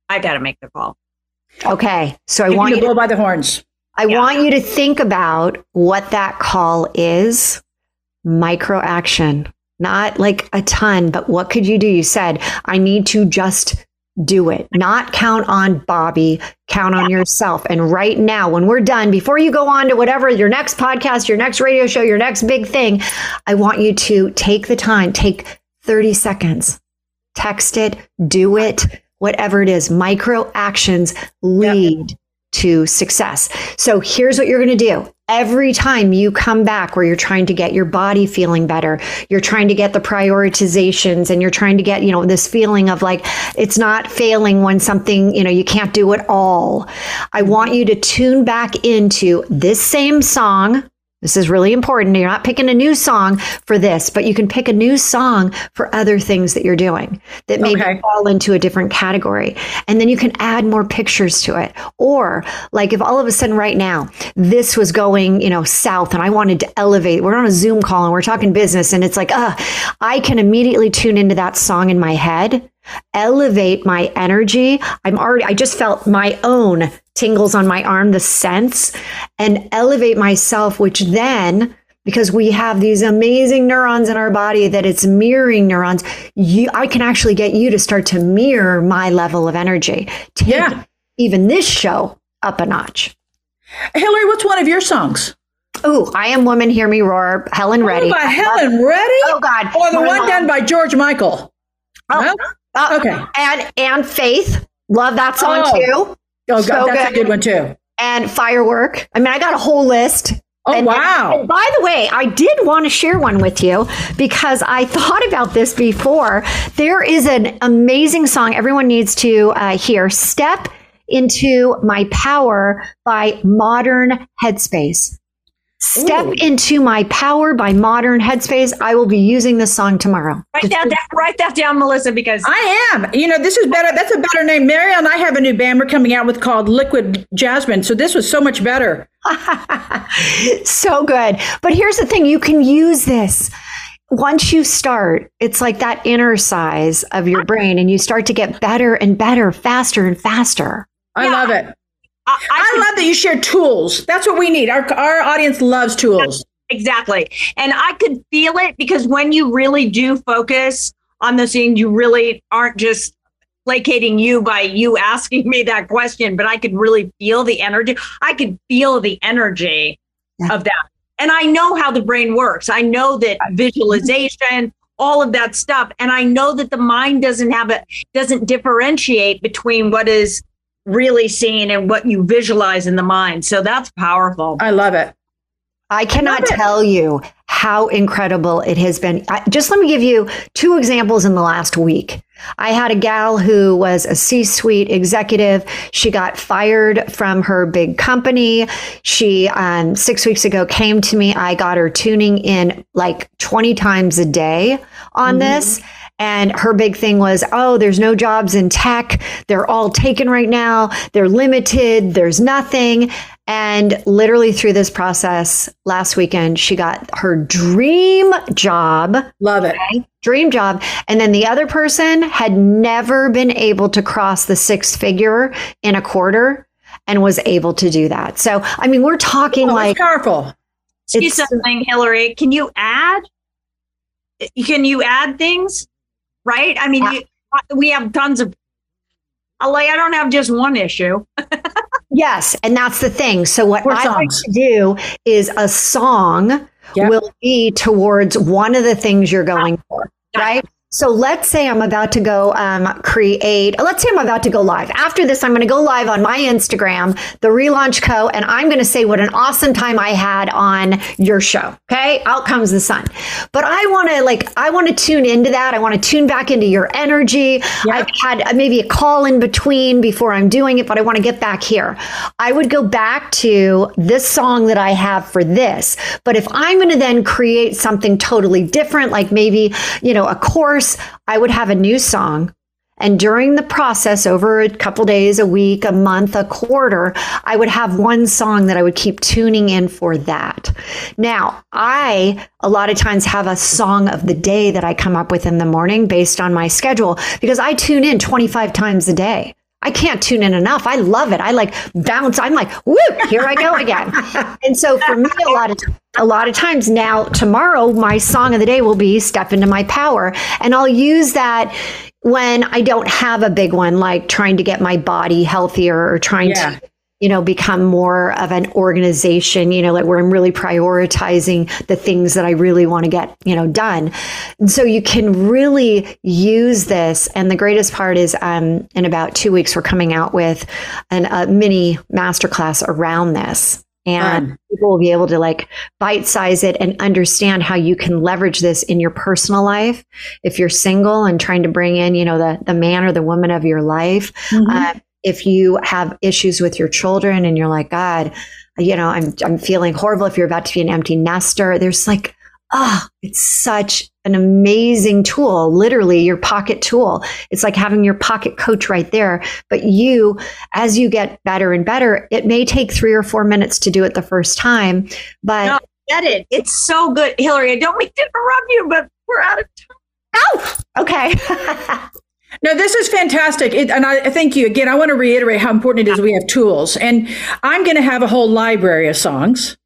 I got to make the call. Okay. So I Taking want the you to bull by the horns. I Yeah. want you to think about what that call is micro action, not like a ton, but what could you do? You said, I need to just do it, not count on Bobby, count on yourself. And right now, when we're done, before you go on to whatever your next podcast, your next radio show, your next big thing, I want you to take the time, take 30 seconds, text it, do it, whatever it is. Micro actions lead to success. So here's what you're going to do. Every time you come back where you're trying to get your body feeling better, you're trying to get the prioritizations and you're trying to get, you know, this feeling of like it's not failing when something, you know, you can't do it all. I want you to tune back into this same song. This is really important. You're not picking a new song for this, but you can pick a new song for other things that you're doing that maybe Okay. fall into a different category. And then you can add more pictures to it. Or like if all of a sudden right now this was going, you know, south and I wanted to elevate, we're on a Zoom call and we're talking business and it's like, uh, I can immediately tune into that song in my head, elevate my energy. I'm already, I just felt my own tingles on my arm, the sense, and elevate myself, which then because we have these amazing neurons in our body that it's mirroring neurons you i can actually get you to start to mirror my level of energy take Yeah. even this show up a notch Hilary, what's one of your songs? oh i am woman hear me roar helen reddy Oh, by Helen Reddy? oh god Or the one done by George Michael? Oh, No? uh, Okay. and and faith love that song Oh. too Oh, God, that's a good. one too. and firework i mean i got a whole list Oh, And- wow. and by the way, I did want to share one with you because I thought about this before. There is an amazing song everyone needs to uh, hear Step into My Power by Modern Headspace. Step Ooh. into My Power by Modern Headspace. I will be using this song tomorrow. Write that down, write that down, Melissa, because I am. You know, this is better. That's a better name. Mary and I have a new band we're coming out with called Liquid Jasmine. So this was so much better. so good. But here's the thing you can use this. Once you start, it's like that inner size of your brain, and you start to get better and better, faster and faster. I Yeah. love it. I, I I love that you share tools. That's what we need. Our, our audience loves tools. exactly. And I could feel it because when you really do focus on the scene, you really aren't just placating you by you asking me that question, but I could really feel the energy. I could feel the energy Yeah. of that. And I know how the brain works. I know that visualization, all of that stuff. And I know that the mind doesn't have it, doesn't differentiate between what is really seen and what you visualize in the mind. So that's powerful. I love it. I cannot love it. tell you how incredible it has been. I, just let me give you two examples in the last week. I had a gal who was a C suite executive. She got fired from her big company. She, um, six weeks ago, came to me. I got her tuning in like 20 times a day on this. And her big thing was, oh, there's no jobs in tech. They're all taken right now. They're limited. There's nothing. And literally through this process last weekend, she got her dream job, Love it. dream job. And then the other person had never been able to cross the six figure in a quarter and was able to do that. So, I mean, we're talking Oh, like it's powerful. See something, Hilary. Can you add? Can you add things? Right? I mean, you, uh, we have tons of. Like, I don't have just one issue. yes, and that's the thing. So what I like to do is a song yep. will be towards one of the things you're going for, right? So let's say I'm about to go um, create, let's say I'm about to go live. After this, I'm going to go live on my Instagram, The Relaunch Co., and I'm going to say what an awesome time I had on your show. Okay. Out comes the sun. But I want to, like, I want to tune into that. I want to tune back into your energy. Yep. I've had maybe a call in between before I'm doing it, but I want to get back here. I would go back to this song that I have for this. But if I'm going to then create something totally different, like maybe, you know, a course, course, I would have a new song. And during the process, over a couple days, a week, a month, a quarter, I would have one song that I would keep tuning in for that. Now, I a lot of times have a song of the day that I come up with in the morning based on my schedule because I tune in 25 times a day. I can't tune in enough. I love it. I like bounce. I'm like, whoop, here I go again. and so for me, a lot of a lot of times now, tomorrow, my song of the day will be "Step into My Power," and I'll use that when I don't have a big one, like trying to get my body healthier or trying yeah. to you know, become more of an organization, you know, like where I'm really prioritizing the things that I really want to get, you know, done. And so you can really use this. And the greatest part is um, in about two weeks, we're coming out with an, a mini masterclass around this. And people will be able to like bite size it and understand how you can leverage this in your personal life. If you're single and trying to bring in, you know, the, the man or the woman of your life, mm-hmm. uh, if you have issues with your children and you're like, God, you know, I'm, I'm feeling horrible if you're about to be an empty nester, there's like, oh, it's such an amazing tool, literally your pocket tool. It's like having your pocket coach right there. But you, as you get better and better, it may take three or four minutes to do it the first time, but. No, get it. It's so good. Hilary, I don't mean to interrupt you, but we're out of time. Oh, okay. No, this is fantastic. It, and I thank you again. I want to reiterate how important it is we have tools. And I'm going to have a whole library of songs.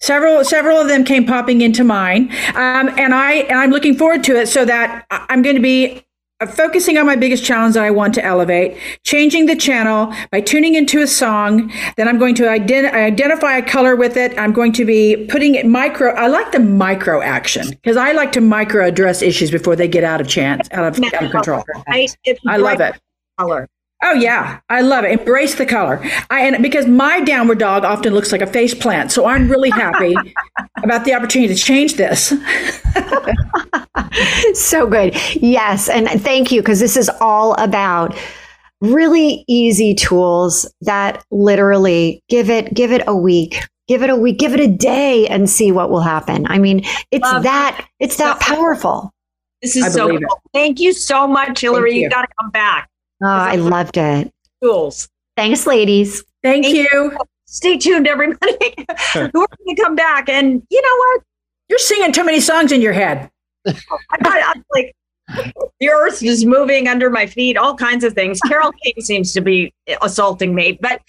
Several, several of them came popping into mine, um, and I and I'm looking forward to it. So that I'm going to be focusing on my biggest challenge that I want to elevate, changing the channel by tuning into a song. Then I'm going to ident- identify a color with it. I'm going to be putting it micro. I like the micro action because I like to micro address issues before they get out of chance, out of, out of control. I, I love it. Color. Oh yeah, I love it. Embrace the color. I and because my downward dog often looks like a face plant, so I'm really happy about the opportunity to change this. so good. Yes, and thank you because this is all about really easy tools that literally give it give it a week give it a week give it a day and see what will happen i mean it's Love that it's that powerful this is so cool. thank you so much hilary you, you got to come back Oh, I loved it. Tools. Thanks, ladies. Thank, Thank you. you. Stay tuned, everybody. We're going to come back. And you know what? You're singing too many songs in your head. I, am like, the earth is moving under my feet, all kinds of things. Carole King seems to be assaulting me, but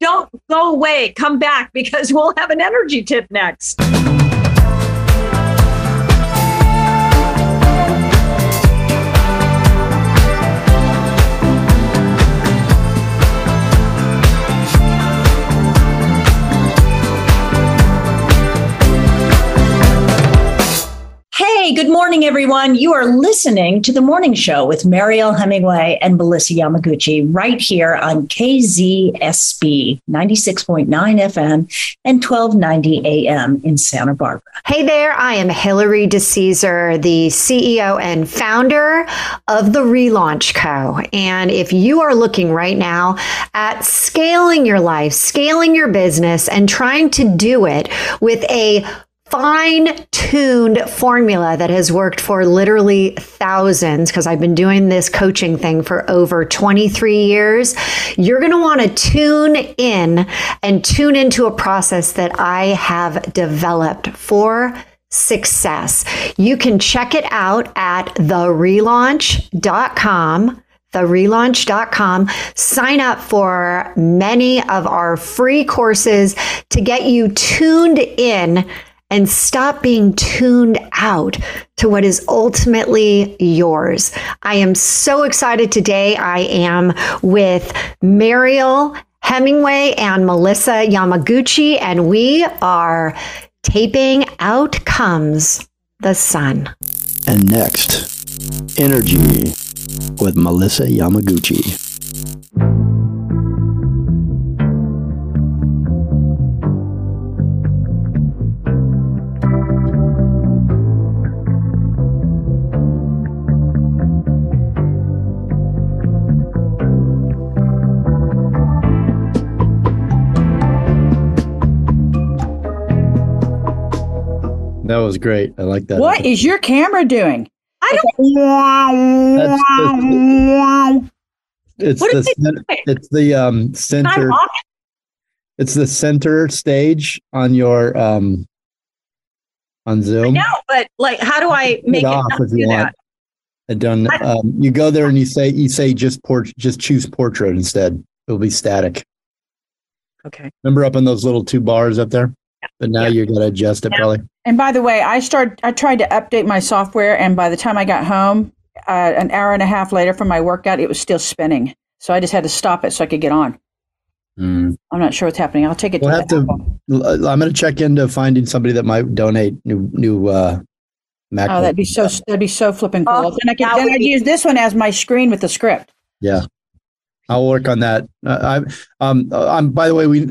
don't go away. Come back because we'll have an energy tip next. Hey, good morning, everyone. You are listening to the morning show with Mariel Hemingway and Melissa Yamaguchi right here on KZSB 96.9 FM and 1290 AM in Santa Barbara. Hey there, I am Hilary DeCesare, the CEO and founder of the Relaunch Co. And if you are looking right now at scaling your life, scaling your business, and trying to do it with a fine tuned formula that has worked for literally thousands, because I've been doing this coaching thing for over 23 years, you're going to want to tune in and tune into a process that I have developed for success. You can check it out at therelaunch.com therelaunch.com. Sign up for many of our free courses to get you tuned in and stop being tuned out to what is ultimately yours. I am so excited today. I am with Mariel Hemingway and Melissa Yamaguchi, and we are taping Out Comes the Sun. And next, Energy with Melissa Yamaguchi. Was great. I like that. What is your camera doing? I don't. It's What the cen- it's the um center. It's the center stage on your um on Zoom. No, but like, how do I make it off if you want. that? I done. I- Um, you go there and you say you say just port just choose portrait instead. It'll be static. Okay. Remember up in those little two bars up there? But now Yeah. you're gonna adjust it Yeah. probably. And by the way, I started. I tried to update my software, and by the time I got home, uh, an hour and a half later from my workout, it was still spinning. So I just had to stop it so I could get on. Mm. I'm not sure what's happening. I'll take it. We'll to have the to. Apple. l- I'm gonna check into finding somebody that might donate new new uh MacBook. Oh, that'd be so. That'd be so flipping cool. Oh, then I can Then I'd be- use this one as my screen with the script. Yeah, I'll work on that. Uh, I um I'm by the way we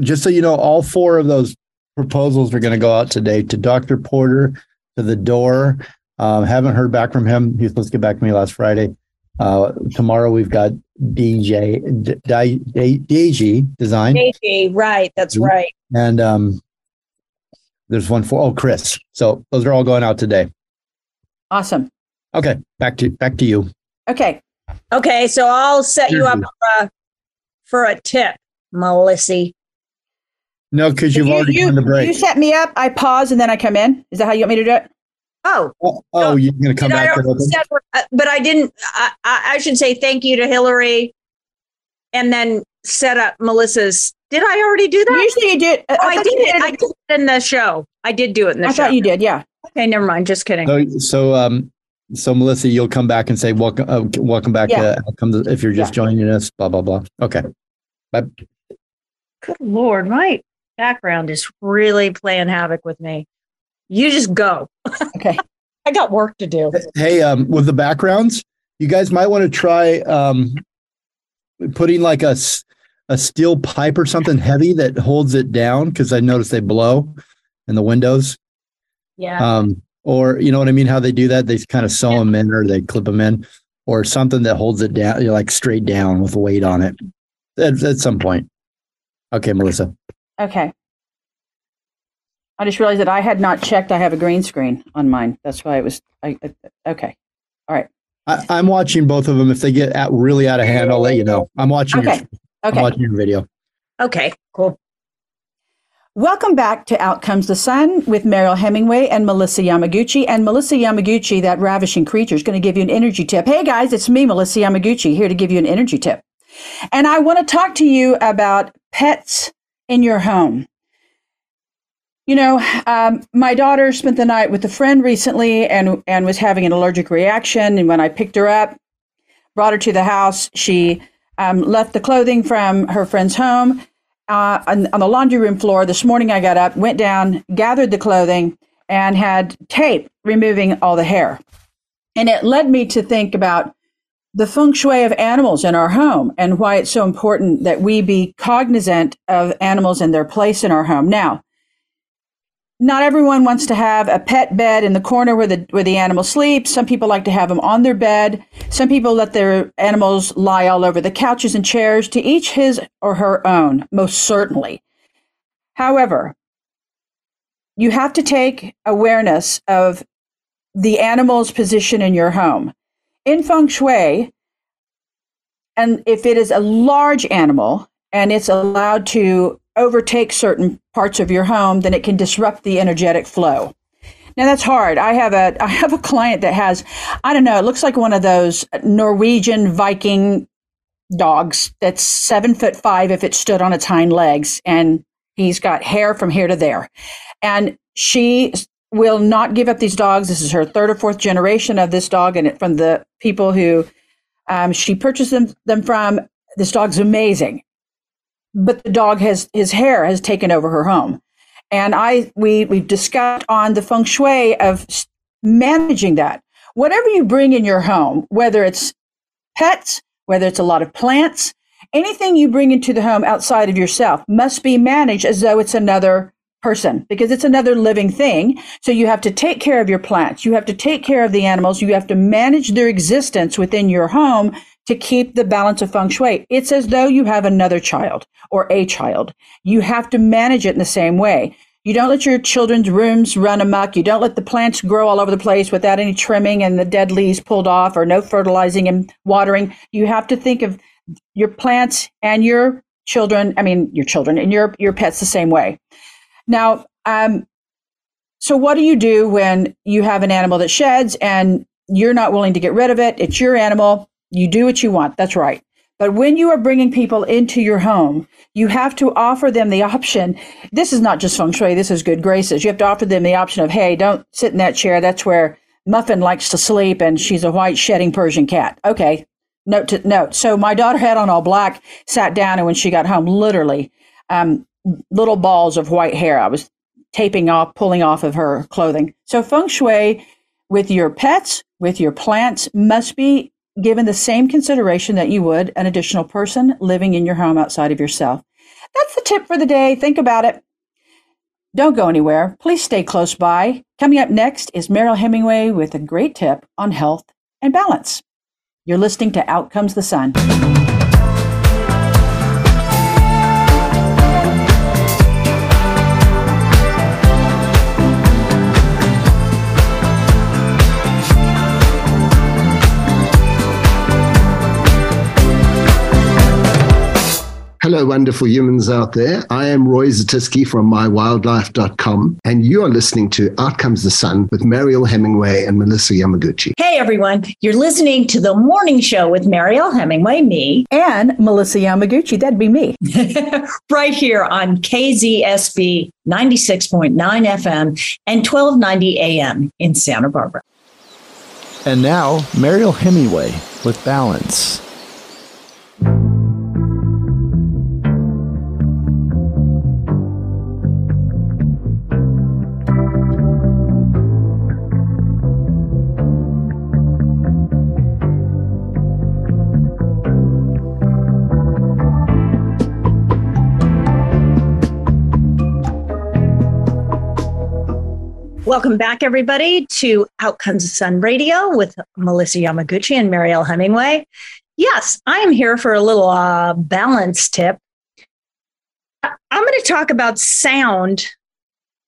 just so you know all four of those proposals are going to go out today to Dr. Porter to the door. Um, haven't heard back from him. He was supposed to get back to me last Friday. Uh, tomorrow we've got DJ D- D- D- DG Design JJ, right. That's Mhm. right. and um there's one for oh Chris. So those are all going out today. Awesome. Okay, back to back to you. Okay. Okay. So I'll set you up for a, for a tip, Melissa. No, because you've you, already you, done the break. you set me up. I pause and then I come in. Is that how you want me to do it? Oh, Oh, oh, you're gonna come did I back and already open? set- uh, but I didn't. I, I I should say thank you to Hilary, and then set up Melissa's. Did I already do that? Usually you do. Oh, I thought did you it. I did it in the show. I did do it in the I show. thought you did. Yeah. Okay, never mind. Just kidding. So, so, um, so Melissa, you'll come back and say welcome, uh, welcome back. Yeah. To, come to, if you're just joining us, blah blah blah. Okay. Bye. Good lord, my background is really playing havoc with me. You just go. Okay. I got work to do. Hey, um, with the backgrounds, you guys might want to try um, putting like a, a steel pipe or something heavy that holds it down because I noticed they blow in the windows. Yeah. Um, or you know what I mean? How they do that? They kind of sew Yeah. them in or they clip them in, or something that holds it down, you know, like straight down with weight on it. At, at some point. Okay, Melissa. Okay. I just realized that I had not checked. I have a green screen on mine. That's why it was. I, I- okay. All right. I, I'm watching both of them. If they get out, really out of hand, I'll let you know. I'm watching. Okay. Your, I'm Okay. watching your video. okay, cool. Welcome back to Out Comes the Sun with Mariel Hemingway and Melissa Yamaguchi. And Melissa Yamaguchi, that ravishing creature, is going to give you an energy tip. Hey guys, it's me, Melissa Yamaguchi, here to give you an energy tip. And I want to talk to you about pets in your home. You know, um, my daughter spent the night with a friend recently and, and was having an allergic reaction. And when I picked her up, brought her to the house, she um, left the clothing from her friend's home uh, on, on the laundry room floor. This morning I got up, went down, gathered the clothing, and had tape removing all the hair. And it led me to think about the feng shui of animals in our home and why it's so important that we be cognizant of animals and their place in our home. Now, not everyone wants to have a pet bed in the corner where the where the animal sleeps. Some people like to have them on their bed. Some people let their animals lie all over the couches and chairs. To each his or her own, most certainly. However, you have to take awareness of the animal's position in your home. In feng shui, and if it is a large animal and it's allowed to overtake certain parts of your home, then it can disrupt the energetic flow. Now that's hard. I have a I have a client that has I don't know. It looks like one of those Norwegian Viking dogs that's seven foot five if it stood on its hind legs, and he's got hair from here to there, and she will not give up these dogs. This is her third or fourth generation of this dog, and it, from the people who um, she purchased them, them from. This dog's amazing, but the dog has his hair has taken over her home, and I we we've discussed on the feng shui of managing that. Whatever you bring in your home, whether it's pets, whether it's a lot of plants, anything you bring into the home outside of yourself must be managed as though it's another person because it's another living thing. So you have to take care of your plants. You have to take care of the animals. You have to manage their existence within your home to keep the balance of feng shui. It's as though you have another child or a child. You have to manage it in the same way. You don't let your children's rooms run amok. You don't let the plants grow all over the place without any trimming and the dead leaves pulled off or no fertilizing and watering. You have to think of your plants and your children, I mean, your children and your, your pets the same way. Now, um, so what do you do when you have an animal that sheds and you're not willing to get rid of it? It's your animal. You do what you want. That's right. But when you are bringing people into your home, you have to offer them the option. This is not just feng shui. This is good graces. You have to offer them the option of, hey, don't sit in that chair. That's where Muffin likes to sleep and she's a white shedding Persian cat. Okay. Note to note. So my daughter had on all black, sat down, and when she got home, literally, um, little balls of white hair. I was taping off, pulling off of her clothing. So feng shui with your pets, with your plants must be given the same consideration that you would an additional person living in your home outside of yourself. That's the tip for the day. Think about it. Don't go anywhere. Please stay close by. Coming up next is Mariel Hemingway with a great tip on health and balance. You're listening to Out Comes the Sun. Hello, wonderful humans out there. I am Roy Zatiski from mywildlife.com, and you are listening to Out Comes the Sun with Mariel Hemingway and Melissa Yamaguchi. Hey, everyone. You're listening to the morning show with Mariel Hemingway, me, and Melissa Yamaguchi. That'd be me. right here on KZSB 96.9 FM and 1290 AM in Santa Barbara. And now, Mariel Hemingway with Balance. Welcome back, everybody, to Out Comes the Sun Radio with Melissa Yamaguchi and Mariel Hemingway. Yes, I am here for a little uh, balance tip. I'm going to talk about sound,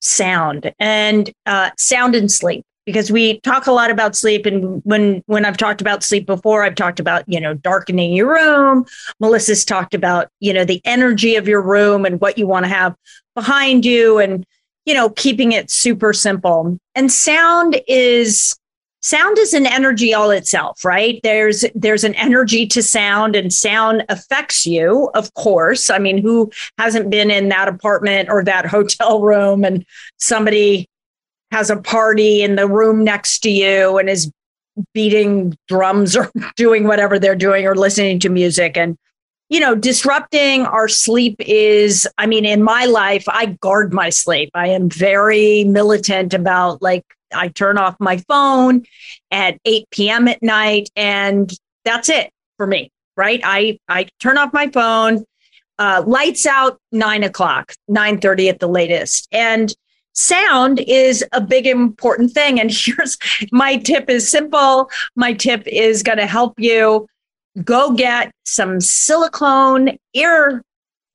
sound, and uh, sound and sleep because we talk a lot about sleep. And when when I've talked about sleep before, I've talked about you know darkening your room. Melissa's talked about you know the energy of your room and what you want to have behind you and you know, keeping it super simple. And sound is sound is an energy all itself, right? There's there's an energy to sound and sound affects you, of course. I mean, who hasn't been in that apartment or that hotel room and somebody has a party in the room next to you and is beating drums or doing whatever they're doing or listening to music and you know, disrupting our sleep is, I mean, in my life, I guard my sleep. I am very militant about like, I turn off my phone at 8 p.m. at night, and that's it for me, right? I, I turn off my phone, uh, lights out nine o'clock, 9 30 at the latest. And sound is a big important thing. And here's my tip is simple. My tip is going to help you go get some silicone ear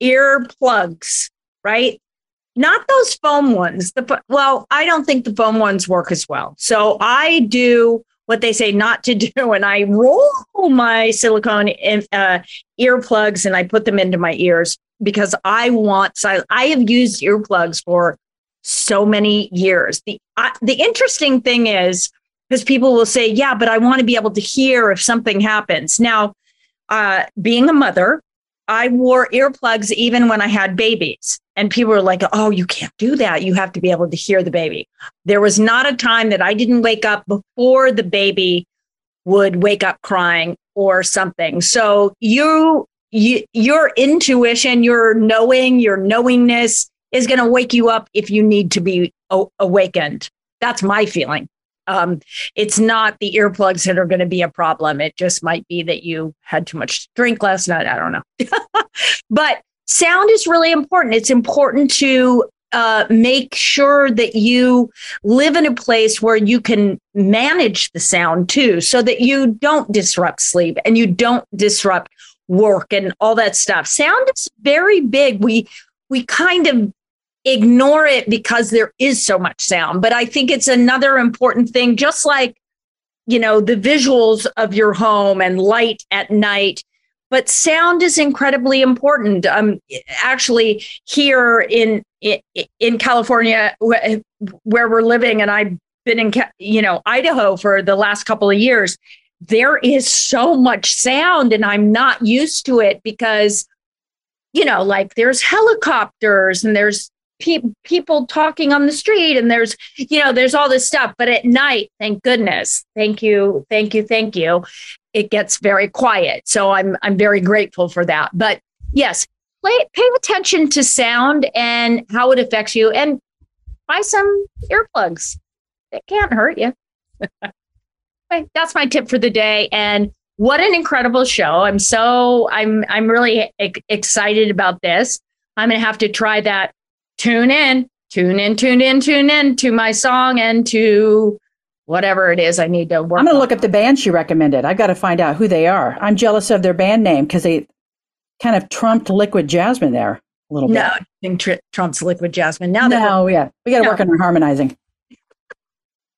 ear plugs, right? Not those foam ones. The well, I don't think the foam ones work as well. So I do what they say not to do, and I roll my silicone in, uh, earplugs and I put them into my ears because I want. I have used earplugs for so many years. The uh, the interesting thing is because people will say, "Yeah, but I want to be able to hear if something happens." Now, uh, being a mother, I wore earplugs even when I had babies. And people were like, oh, you can't do that. You have to be able to hear the baby. There was not a time that I didn't wake up before the baby would wake up crying or something. So you, you your intuition, your knowing, your knowingness is going to wake you up if you need to be awakened. That's my feeling. Um, it's not the earplugs that are going to be a problem. It just might be that you had too much to drink last night. I don't know. but sound is really important. It's important to uh, make sure that you live in a place where you can manage the sound too, so that you don't disrupt sleep and you don't disrupt work and all that stuff. Sound is very big. We we kind of ignore it because there is so much sound. But I think it's another important thing, just like, you know, the visuals of your home and light at night. But sound is incredibly important. Um, actually, here in in California, where we're living, and I've been in, you know, Idaho for the last couple of years. There is so much sound, and I'm not used to it because, you know, like there's helicopters and there's pe- people talking on the street and there's you know there's all this stuff but at night thank goodness thank you thank you thank you it gets very quiet. So i'm i'm very grateful for that. But yes play, pay attention to sound and how it affects you and buy some earplugs. It can't hurt you. That's my tip for the day. And what an incredible show. I'm so i'm i'm really excited about this. I'm going to have to try that tune in, tune in, tune in, tune in to my song and to whatever it is I need to work. I'm going to look up the band she recommended. I've got to find out who they are. I'm jealous of their band name because they kind of trumped Liquid Jasmine there a little bit. No, I think tr- trumps Liquid Jasmine. Now no, yeah, we got to no. work on our harmonizing.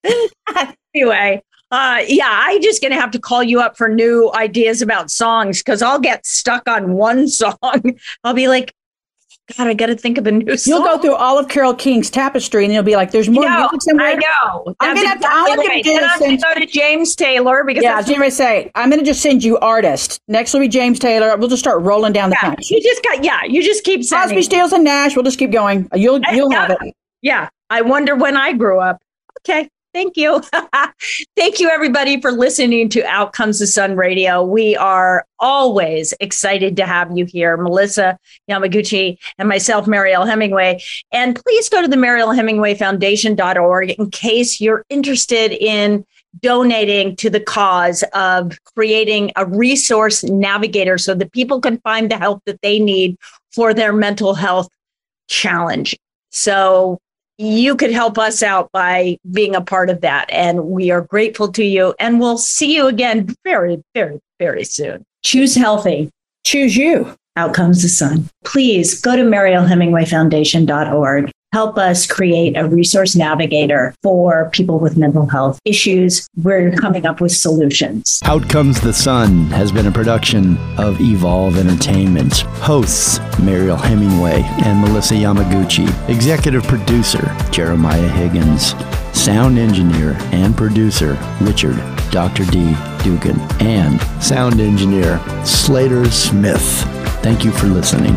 anyway, uh, yeah, I'm just gonna have to call you up for new ideas about songs because I'll get stuck on one song. I'll be like, God, I got to think of a new song. You'll go through all of Carole King's tapestry, and you'll be like, "There's more music somewhere." I know. I'm gonna have to. I'm gonna. And go to James Taylor because yeah, I gonna say I'm gonna just send you artist. Next will be James Taylor. We'll just start rolling down the yeah, punch. You just got yeah. You just keep sending. Crosby, Stills, and Nash. We'll just keep going. You'll you'll have it. Yeah. I wonder when I grew up. Okay. Thank you. Thank you, everybody, for listening to Outcomes of Sun Radio. We are always excited to have you here, Melissa Yamaguchi and myself, Mariel Hemingway. And please go to the Mariel Hemingway Foundation.org in case you're interested in donating to the cause of creating a resource navigator so that people can find the help that they need for their mental health challenge. So you could help us out by being a part of that. And we are grateful to you. And we'll see you again very, very, very soon. Choose healthy. Choose you. Out comes the sun. Please go to marielhemingwayfoundation.org help us create a resource navigator for people with mental health issues. We're coming up with solutions. Out Comes the Sun has been a production of Evolve Entertainment. Hosts Mariel Hemingway and Melissa Yamaguchi. Executive producer Jeremiah Higgins. Sound engineer and producer Richard Dr. D. Dugan. And sound engineer Slater Smith. Thank you for listening.